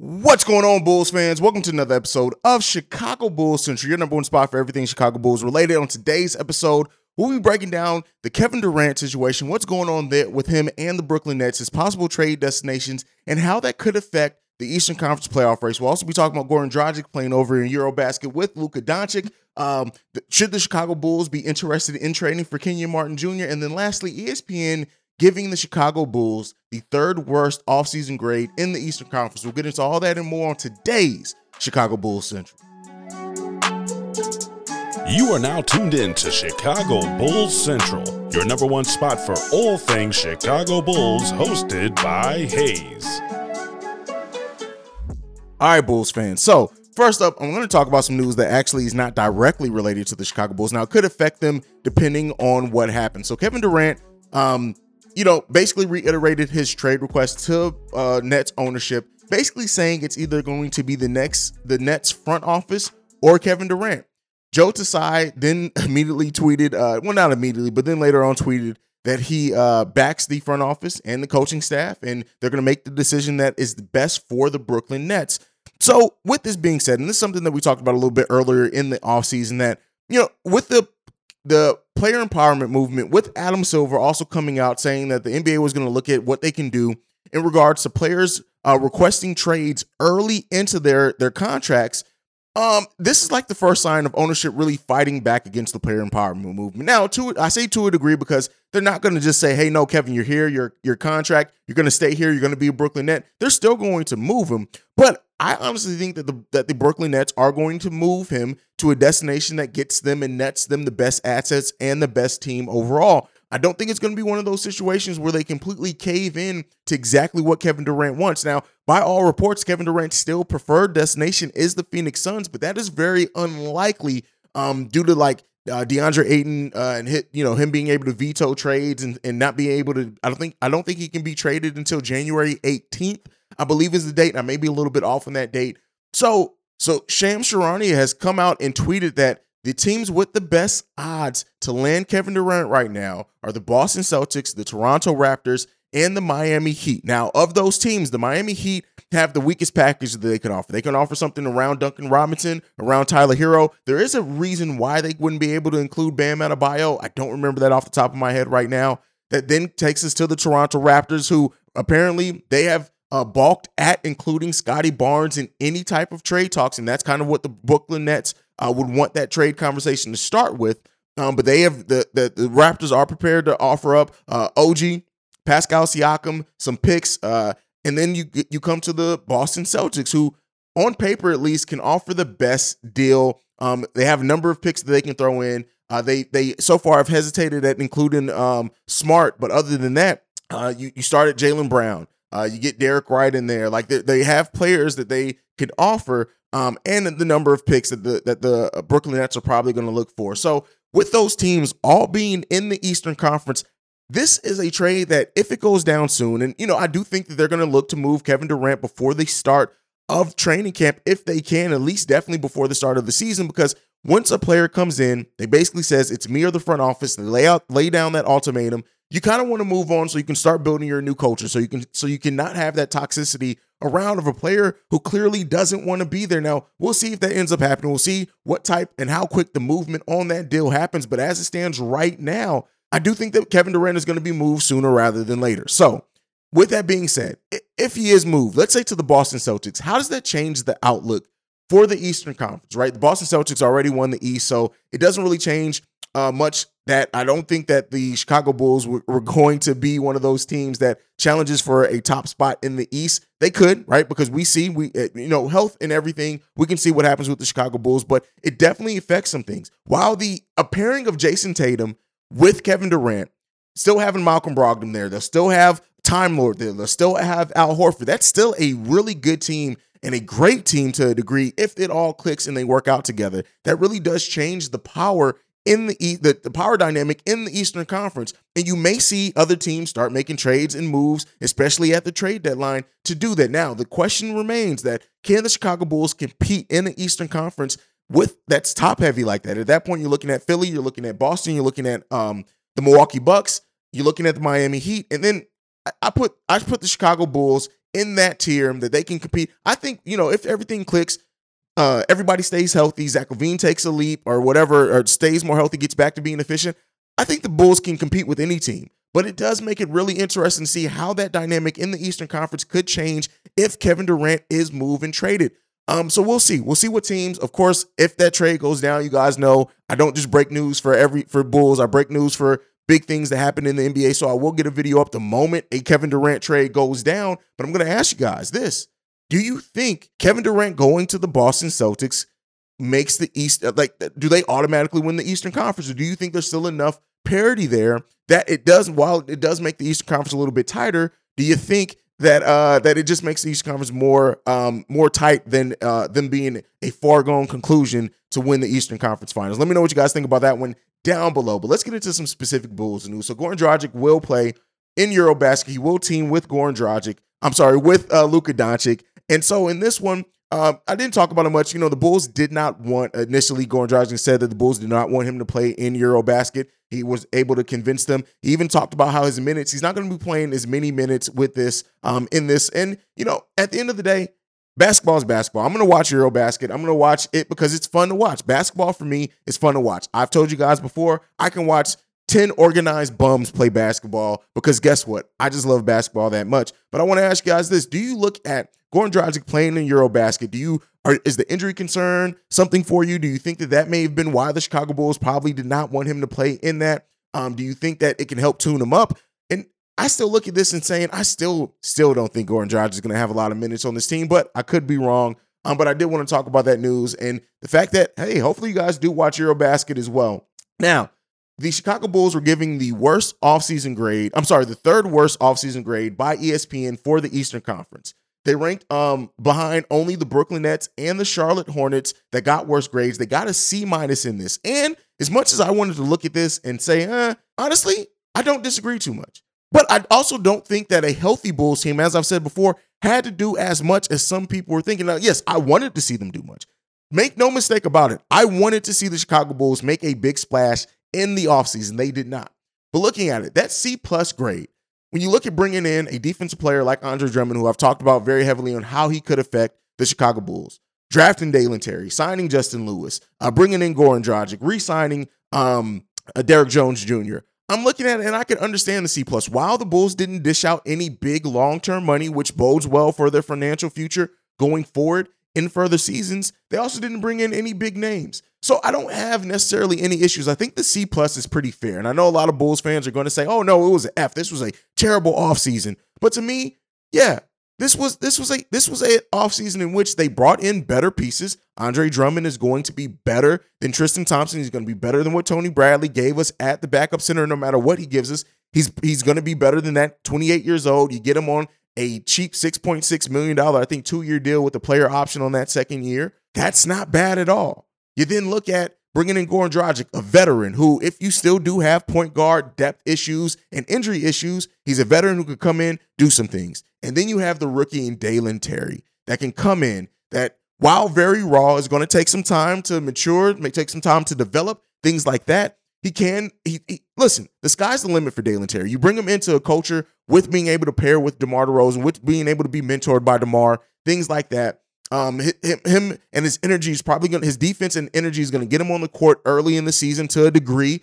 What's going on, Bulls fans? Welcome to another episode of Chicago Bulls Central, your number one spot for everything Chicago Bulls related. On today's episode, we'll be breaking down the Kevin Durant situation, what's going on there with him and the Brooklyn Nets, his possible trade destinations, and how that could affect the Eastern Conference playoff race. We'll also be talking about Goran Dragic playing over in Eurobasket with Luka Doncic. Um, should the Chicago Bulls be interested in trading for Kenyon Martin Jr.? And then lastly, ESPN giving the Chicago Bulls the third worst offseason grade in the Eastern Conference. We'll get into all that and more on today's Chicago Bulls Central. You are now tuned in to Chicago Bulls Central, your number one spot for all things Chicago Bulls, hosted by Hayes. All right, Bulls fans. So, first up, I'm going to talk about some news that actually is not directly related to the Chicago Bulls. Now, it could affect them depending on what happens. So, Kevin Durant um, you know, basically reiterated his trade request to uh, Nets ownership, basically saying it's either going to be the next the Nets front office or Kevin Durant. Joe Tsai then immediately tweeted, uh, well, not immediately, but then later on tweeted that he uh, backs the front office and the coaching staff, and they're going to make the decision that is the best for the Brooklyn Nets. So, with this being said, and this is something that we talked about a little bit earlier in the offseason, that, you know, with the the player empowerment movement with Adam Silver also coming out saying that the NBA was going to look at what they can do in regards to players uh, requesting trades early into their their contracts. Um, this is like the first sign of ownership really fighting back against the player empowerment movement. Now, to I say to a degree because they're not going to just say, "Hey, no, Kevin, you're here. Your your contract. You're going to stay here. You're going to be a Brooklyn Net." They're still going to move him, but I honestly think that the that the Brooklyn Nets are going to move him to a destination that gets them and nets them the best assets and the best team overall. I don't think it's going to be one of those situations where they completely cave in to exactly what Kevin Durant wants. Now, by all reports, Kevin Durant's still preferred destination is the Phoenix Suns, but that is very unlikely um, due to like uh, DeAndre Ayton uh, and hit, you know, him being able to veto trades and, and not being able to. I don't think I don't think he can be traded until January 18th. I believe is the date. and I may be a little bit off on that date. So, so Shams Charania has come out and tweeted that the teams with the best odds to land Kevin Durant right now are the Boston Celtics, the Toronto Raptors, and the Miami Heat. Now, of those teams, the Miami Heat have the weakest package that they can offer. They can offer something around Duncan Robinson, around Tyler Herro. There is a reason why they wouldn't be able to include Bam Adebayo. I don't remember that off the top of my head right now. That then takes us to the Toronto Raptors, who apparently they have uh, balked at including Scottie Barnes in any type of trade talks, and that's kind of what the Brooklyn Nets uh, would want that trade conversation to start with. Um, but they have the, the, the Raptors are prepared to offer up uh, OG, Pascal Siakam, some picks, uh, and then you you come to the Boston Celtics, who on paper at least can offer the best deal. Um, they have a number of picks that they can throw in. Uh, they they so far have hesitated at including um, Smart, but other than that, uh, you you start at Jaylen Brown. Uh, you get Derrick White in there. Like they, they have players that they could offer, um, and the number of picks that the that the uh, Brooklyn Nets are probably going to look for. So with those teams all being in the Eastern Conference, this is a trade that if it goes down soon, and you know I do think that they're going to look to move Kevin Durant before they start of training camp if they can, at least definitely before the start of the season, because once a player comes in, they basically says it's me or the front office. They lay out lay down that ultimatum you kind of want to move on so you can start building your new culture so you can so you cannot have that toxicity around of a player who clearly doesn't want to be there. Now we'll see if that ends up happening. We'll see what type and how quick the movement on that deal happens but as it stands right now i do think that kevin durant is going to be moved sooner rather than later. So with that being said if he is moved let's say to the boston celtics how does that change the outlook for the eastern conference right? The boston celtics already won the east so it doesn't really change uh, much that I don't think that the Chicago Bulls were, were, going to be one of those teams that challenges for a top spot in the East. They could, right? Because we see we eh, you know health and everything. We can see what happens with the Chicago Bulls, but it definitely affects some things. While the a pairing of Jayson Tatum with Kevin Durant, still having Malcolm Brogdon there, they'll still have Time Lord there, they'll still have Al Horford. That's still a really good team and a great team to a degree if it all clicks and they work out together. That really does change the power in the, the the power dynamic in the Eastern Conference, and you may see other teams start making trades and moves, especially at the trade deadline, to do that. Now, the question remains that can the Chicago Bulls compete in the Eastern Conference with that's top heavy like that? At that point, you're looking at Philly, you're looking at Boston, you're looking at um, the Milwaukee Bucks, you're looking at the Miami Heat, and then I put I put the Chicago Bulls in that tier that they can compete. I think, you know, if everything clicks, uh, everybody stays healthy, Zach LaVine takes a leap or whatever, or stays more healthy, gets back to being efficient, I think the Bulls can compete with any team. But it does make it really interesting to see how that dynamic in the Eastern Conference could change if Kevin Durant is moved and traded. Um, so we'll see. We'll see what teams. Of course, if that trade goes down, you guys know I don't just break news for every for Bulls. I break news for big things that happen in the NBA. So I will get a video up the moment a Kevin Durant trade goes down. But I'm going to ask you guys this. Do you think Kevin Durant going to the Boston Celtics makes the East uh, like do they automatically win the Eastern Conference or do you think there's still enough parity there that it does while it does make the Eastern Conference a little bit tighter, do you think that uh that it just makes the Eastern Conference more um more tight than uh them being a foregone conclusion to win the Eastern Conference Finals? Let me know what you guys think about that one down below. But let's get into some specific Bulls news. So Goran Dragic will play in EuroBasket. He will team with Goran Dragic. I'm sorry, with uh, Luka Doncic. And so in this one, um, I didn't talk about it much. You know, the Bulls did not want initially. Goran Dragic said that the Bulls did not want him to play in EuroBasket. He was able to convince them. He even talked about how his minutes. He's not going to be playing as many minutes with this. Um, in this, and you know, at the end of the day, basketball is basketball. I'm going to watch EuroBasket. I'm going to watch it because it's fun to watch. Basketball for me is fun to watch. I've told you guys before. I can watch 10 organized bums play basketball because guess what? I just love basketball that much. But I want to ask you guys this. Do you look at Goran Dragic playing in EuroBasket? Do you are, is the injury concern something for you? Do you think that that may have been why the Chicago Bulls probably did not want him to play in that? Um, do you think that it can help tune him up? And I still look at this and saying I still still don't think Goran Dragic is going to have a lot of minutes on this team, but I could be wrong. Um, but I did want to talk about that news and the fact that hey, hopefully you guys do watch EuroBasket as well. Now, the Chicago Bulls were giving the worst offseason grade. I'm sorry, the third worst offseason grade by ESPN for the Eastern Conference. They ranked um behind only the Brooklyn Nets and the Charlotte Hornets that got worse grades. They got a C minus in this. And as much as I wanted to look at this and say, eh, honestly, I don't disagree too much. But I also don't think that a healthy Bulls team, as I've said before, had to do as much as some people were thinking. Now, yes, I wanted to see them do much. Make no mistake about it. I wanted to see the Chicago Bulls make a big splash in the offseason. They did not. But looking at it, that C plus grade, when you look at bringing in a defensive player like Andre Drummond, who I've talked about very heavily on how he could affect the Chicago Bulls, drafting Dalen Terry, signing Justin Lewis, uh, bringing in Goran Dragic, re-signing um, uh, Derrick Jones Jr. I'm looking at it and I can understand the C plus. While the Bulls didn't dish out any big long-term money, which bodes well for their financial future going forward in further seasons, they also didn't bring in any big names. So I don't have necessarily any issues. I think the C plus is pretty fair. And I know a lot of Bulls fans are going to say, oh no, it was an F. This was a terrible offseason. But to me, yeah, this was this was a this was a offseason in which they brought in better pieces. Andre Drummond is going to be better than Tristan Thompson. He's going to be better than what Tony Bradley gave us at the backup center, no matter what he gives us. He's he's going to be better than that. 28 years old. You get him on a cheap $6.6 million, I think, two-year deal with the player option on that second year. That's not bad at all. You then look at bringing in Goran Dragic, a veteran who, if you still do have point guard depth issues and injury issues, he's a veteran who could come in, do some things. And then you have the rookie in Dalen Terry that can come in that, while very raw, is going to take some time to mature, may take some time to develop, things like that. He can, he, he listen, the sky's the limit for Dalen Terry. You bring him into a culture with being able to pair with DeMar DeRozan, with being able to be mentored by DeMar, things like that. Um, him, him and his energy is probably going. to His defense and energy is going to get him on the court early in the season to a degree.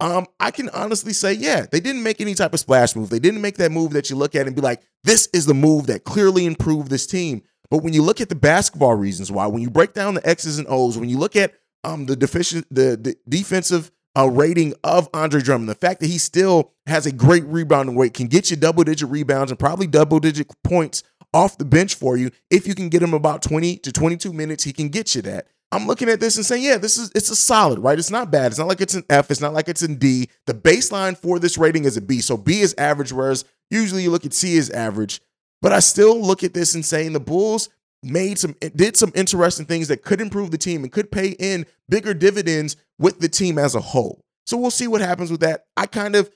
Um, I can honestly say, yeah, they didn't make any type of splash move. They didn't make that move that you look at and be like, this is the move that clearly improved this team. But when you look at the basketball reasons why, when you break down the X's and O's, when you look at um the deficient the, the defensive uh, rating of Andre Drummond, the fact that he still has a great rebounding weight, can get you double digit rebounds and probably double digit points off the bench for you. If you can get him about 20 to 22 minutes, he can get you that. I'm looking at this and saying, yeah, this is it's a solid, right? It's not bad. It's not like it's an F. It's not like it's an D. The baseline for this rating is a B. So B is average, whereas usually you look at C as average. But I still look at this and saying the Bulls made some did some interesting things that could improve the team and could pay in bigger dividends with the team as a whole. So we'll see what happens with that. I kind of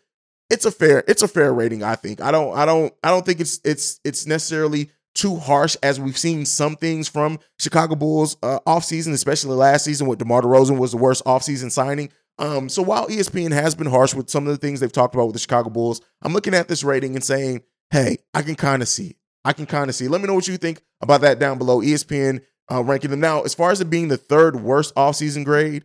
it's a fair it's a fair rating i think i don't i don't i don't think it's it's it's necessarily too harsh as we've seen some things from chicago bulls uh, offseason especially last season with demar DeRozan was the worst offseason signing um, so while espn has been harsh with some of the things they've talked about with the chicago bulls i'm looking at this rating and saying hey i can kind of see it I can kind of see. Let me know what you think about that down below. ESPN uh, ranking them now. As far as it being the third worst offseason grade,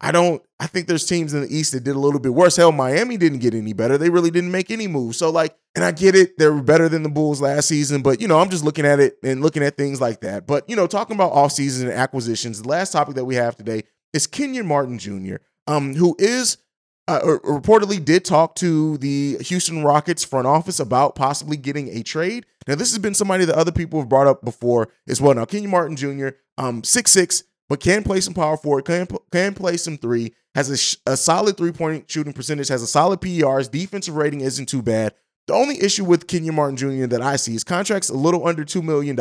I don't. I think there's teams in the East that did a little bit worse. Hell, Miami didn't get any better. They really didn't make any moves. So like, and I get it. They were better than the Bulls last season, but you know, I'm just looking at it and looking at things like that. But you know, talking about offseason and acquisitions, the last topic that we have today is Kenyon Martin Jr., um, who is uh, reportedly did talk to the Houston Rockets front office about possibly getting a trade. Now, this has been somebody that other people have brought up before as well. Now, Kenyon Martin Jr., um, six six, but can play some power forward, can can play some three, has a, sh- a solid three point shooting percentage, has a solid PER. His defensive rating isn't too bad. The only issue with Kenyon Martin Jr. that I see, his contract's a little under $2 million,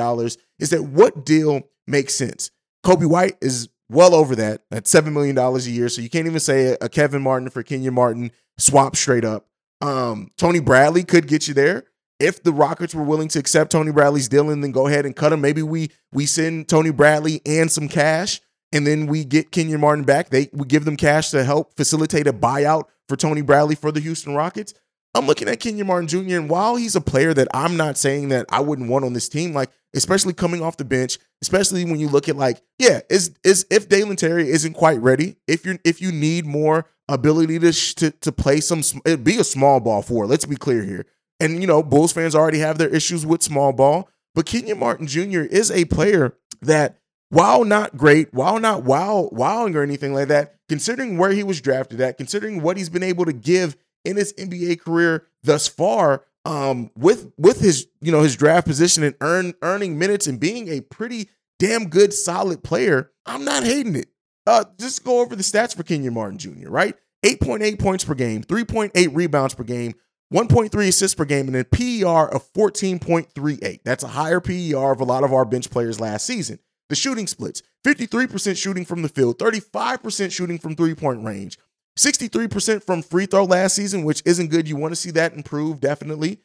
is that what deal makes sense? Coby White is well over that at $7 million a year. So you can't even say a Kevin Martin for Kenyon Martin swap straight up. Um, Tony Bradley could get you there. If the Rockets were willing to accept Tony Bradley's deal and then go ahead and cut him, maybe we we send Tony Bradley and some cash, and then we get Kenyon Martin back. They we give them cash to help facilitate a buyout for Tony Bradley for the Houston Rockets. I'm looking at Kenyon Martin Jr. and while he's a player that I'm not saying that I wouldn't want on this team, like especially coming off the bench, especially when you look at like, yeah, is is if Dalen Terry isn't quite ready, if you're if you need more ability to to, to play some, it'd eh, be a small ball for. Let's be clear here, and you know, Bulls fans already have their issues with small ball, but Kenyon Martin Jr. is a player that. While not great, while not wow, wowing or anything like that, considering where he was drafted at, considering what he's been able to give in his NBA career thus far, um, with with his you know his draft position and earn earning minutes and being a pretty damn good solid player, I'm not hating it. Uh, just go over the stats for Kenyon Martin Jr. Right, 8.8 points per game, 3.8 rebounds per game, 1.3 assists per game, and a PER of 14.38. That's a higher PER of a lot of our bench players last season. The shooting splits 53% shooting from the field, 35% shooting from three point range, 63% from free throw last season, which isn't good. You want to see that improve, definitely.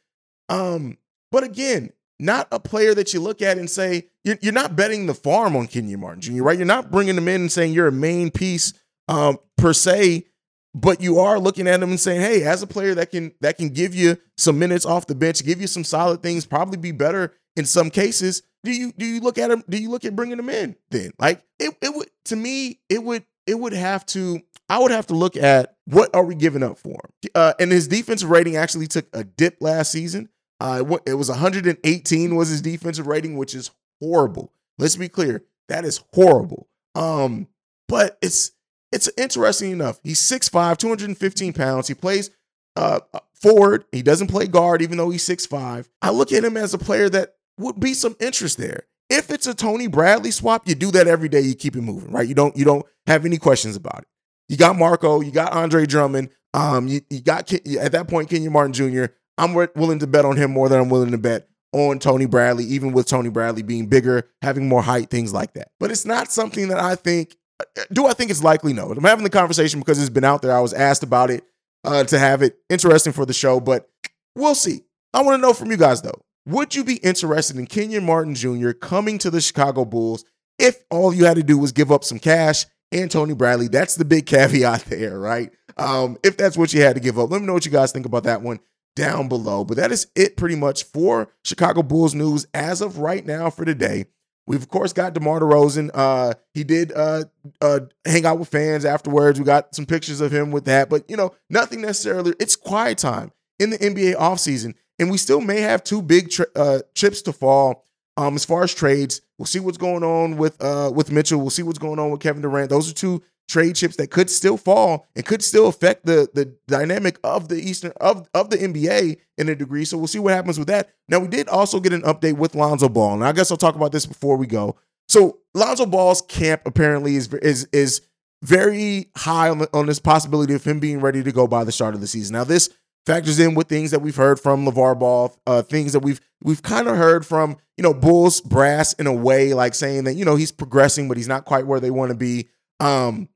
Um, but again, not a player that you look at and say, you're, you're not betting the farm on Kenyon Martin Jr., right? You're not bringing him in and saying you're a main piece um, per se, but you are looking at him and saying, hey, as a player that can that can give you some minutes off the bench, give you some solid things, probably be better in some cases. Do you do you look at him? Do you look at bringing him in then? Like it, it would to me, it would it would have to I would have to look at what are we giving up for him. Uh, and his defensive rating actually took a dip last season. Uh, it was 118 was his defensive rating, which is horrible. Let's be clear, that is horrible. Um, but it's it's interesting enough. He's 6'5, 215 pounds. He plays uh, uh, forward. He doesn't play guard, even though he's 6'5. I look at him as a player that would be some interest there. If it's a Tony Bradley swap, you do that every day. You keep it moving, right? You don't you don't have any questions about it. You got Marko, you got Andre Drummond, um, you, you got at that point Kenyon Martin Jr. I'm willing to bet on him more than I'm willing to bet on Tony Bradley, even with Tony Bradley being bigger, having more height, things like that. But it's not something that I think. Uh, do I think it's likely? No. I'm having the conversation because it's been out there. I was asked about it uh, to have it interesting for the show, but we'll see. I want to know from you guys though. Would you be interested in Kenyon Martin Jr. coming to the Chicago Bulls if all you had to do was give up some cash and Tony Bradley? That's the big caveat there, right? Um, if that's what you had to give up, let me know what you guys think about that one down below. But that is it pretty much for Chicago Bulls news as of right now for today. We've of course got DeMar DeRozan. Uh, he did uh, uh, hang out with fans afterwards. We got some pictures of him with that, but you know, nothing necessarily. It's quiet time in the NBA offseason and we still may have two big tri- uh, chips to fall. Um, as far as trades, we'll see what's going on with uh with Mitchell. We'll see what's going on with Kevin Durant. Those are two trade chips that could still fall and could still affect the the dynamic of the Eastern of of the NBA in a degree. So we'll see what happens with that. Now we did also get an update with Lonzo Ball, and I guess I'll talk about this before we go. So Lonzo Ball's camp apparently is is is very high on, the, on this possibility of him being ready to go by the start of the season. Now this factors in with things that we've heard from LeVar Ball, uh, things that we've we've kind of heard from, you know, Bulls brass in a way, like saying that, you know, he's progressing, but he's not quite where they want to be. Um,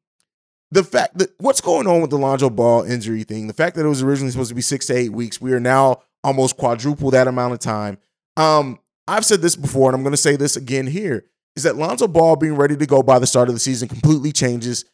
the fact that what's going on with the Lonzo Ball injury thing, the fact that it was originally supposed to be six to eight weeks, we are now almost quadruple that amount of time. Um, I've said this before, and I'm going to say this again here: is that Lonzo Ball being ready to go by the start of the season completely changes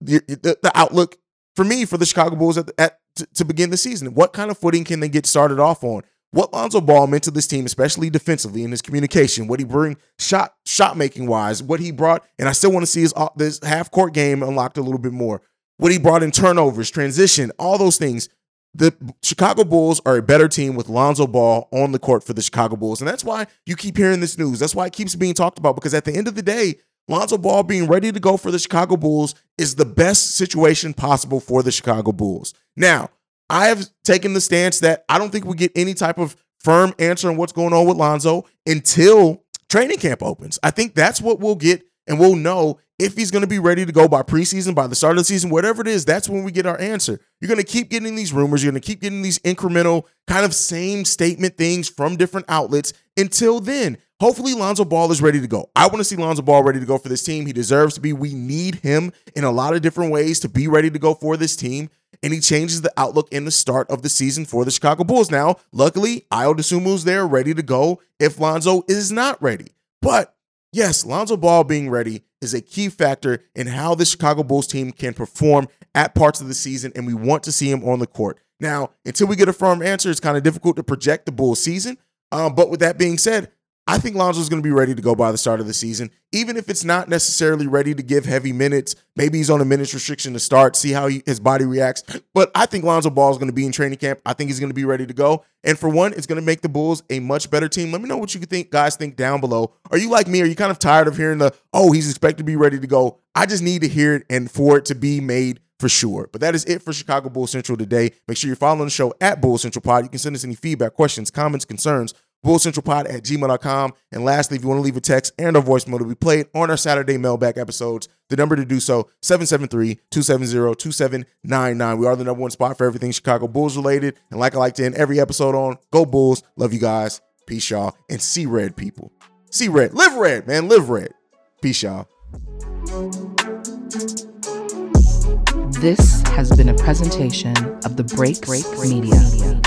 the, the, the outlook for me for the Chicago Bulls at, at to, begin the season. What kind of footing can they get started off on? what Lonzo Ball meant to this team, especially defensively in his communication, what he bring shot shot making wise, what he brought, and I still want to see his uh, this half court game unlocked a little bit more. What he brought in turnovers, transition, all those things. The Chicago Bulls are a better team with Lonzo Ball on the court for the Chicago Bulls, and that's why you keep hearing this news. That's why it keeps being talked about because at the end of the day, Lonzo Ball being ready to go for the Chicago Bulls is the best situation possible for the Chicago Bulls. Now, I have taken the stance that I don't think we get any type of firm answer on what's going on with Lonzo until training camp opens. I think that's what we'll get, and we'll know if he's going to be ready to go by preseason, by the start of the season, whatever it is. That's when we get our answer. You're going to keep getting these rumors. You're going to keep getting these incremental, kind of same statement things from different outlets until then. Hopefully, Lonzo Ball is ready to go. I want to see Lonzo Ball ready to go for this team. He deserves to be. We need him in a lot of different ways to be ready to go for this team and he changes the outlook in the start of the season for the Chicago Bulls. Now, luckily, Ayo Dosunmu's there ready to go if Lonzo is not ready. But yes, Lonzo Ball being ready is a key factor in how the Chicago Bulls team can perform at parts of the season, and we want to see him on the court. Now, until we get a firm answer, it's kind of difficult to project the Bulls season. Um, but with that being said, I think Lonzo's going to be ready to go by the start of the season, even if it's not necessarily ready to give heavy minutes. Maybe he's on a minutes restriction to start, see how he, his body reacts. But I think Lonzo Ball is going to be in training camp. I think he's going to be ready to go. And for one, it's going to make the Bulls a much better team. Let me know what you think, guys, think down below. Are you like me? Are you kind of tired of hearing the, oh, he's expected to be ready to go? I just need to hear it and for it to be made for sure. But that is it for Chicago Bull Central today. Make sure you're following the show at Bull Central Pod. You can send us any feedback, questions, comments, concerns bullcentralpod at gmail.com. And lastly, if you want to leave a text and a voice voicemail to be played on our Saturday mailback episodes, the number to do so, 773-270-2799. We are the number one spot for everything Chicago Bulls related. And like I like to end every episode on, go Bulls. Love you guys. Peace, y'all. And see red, people. See red. Live red, man. Live red. Peace, y'all. This has been a presentation of the Break Break Media. Media.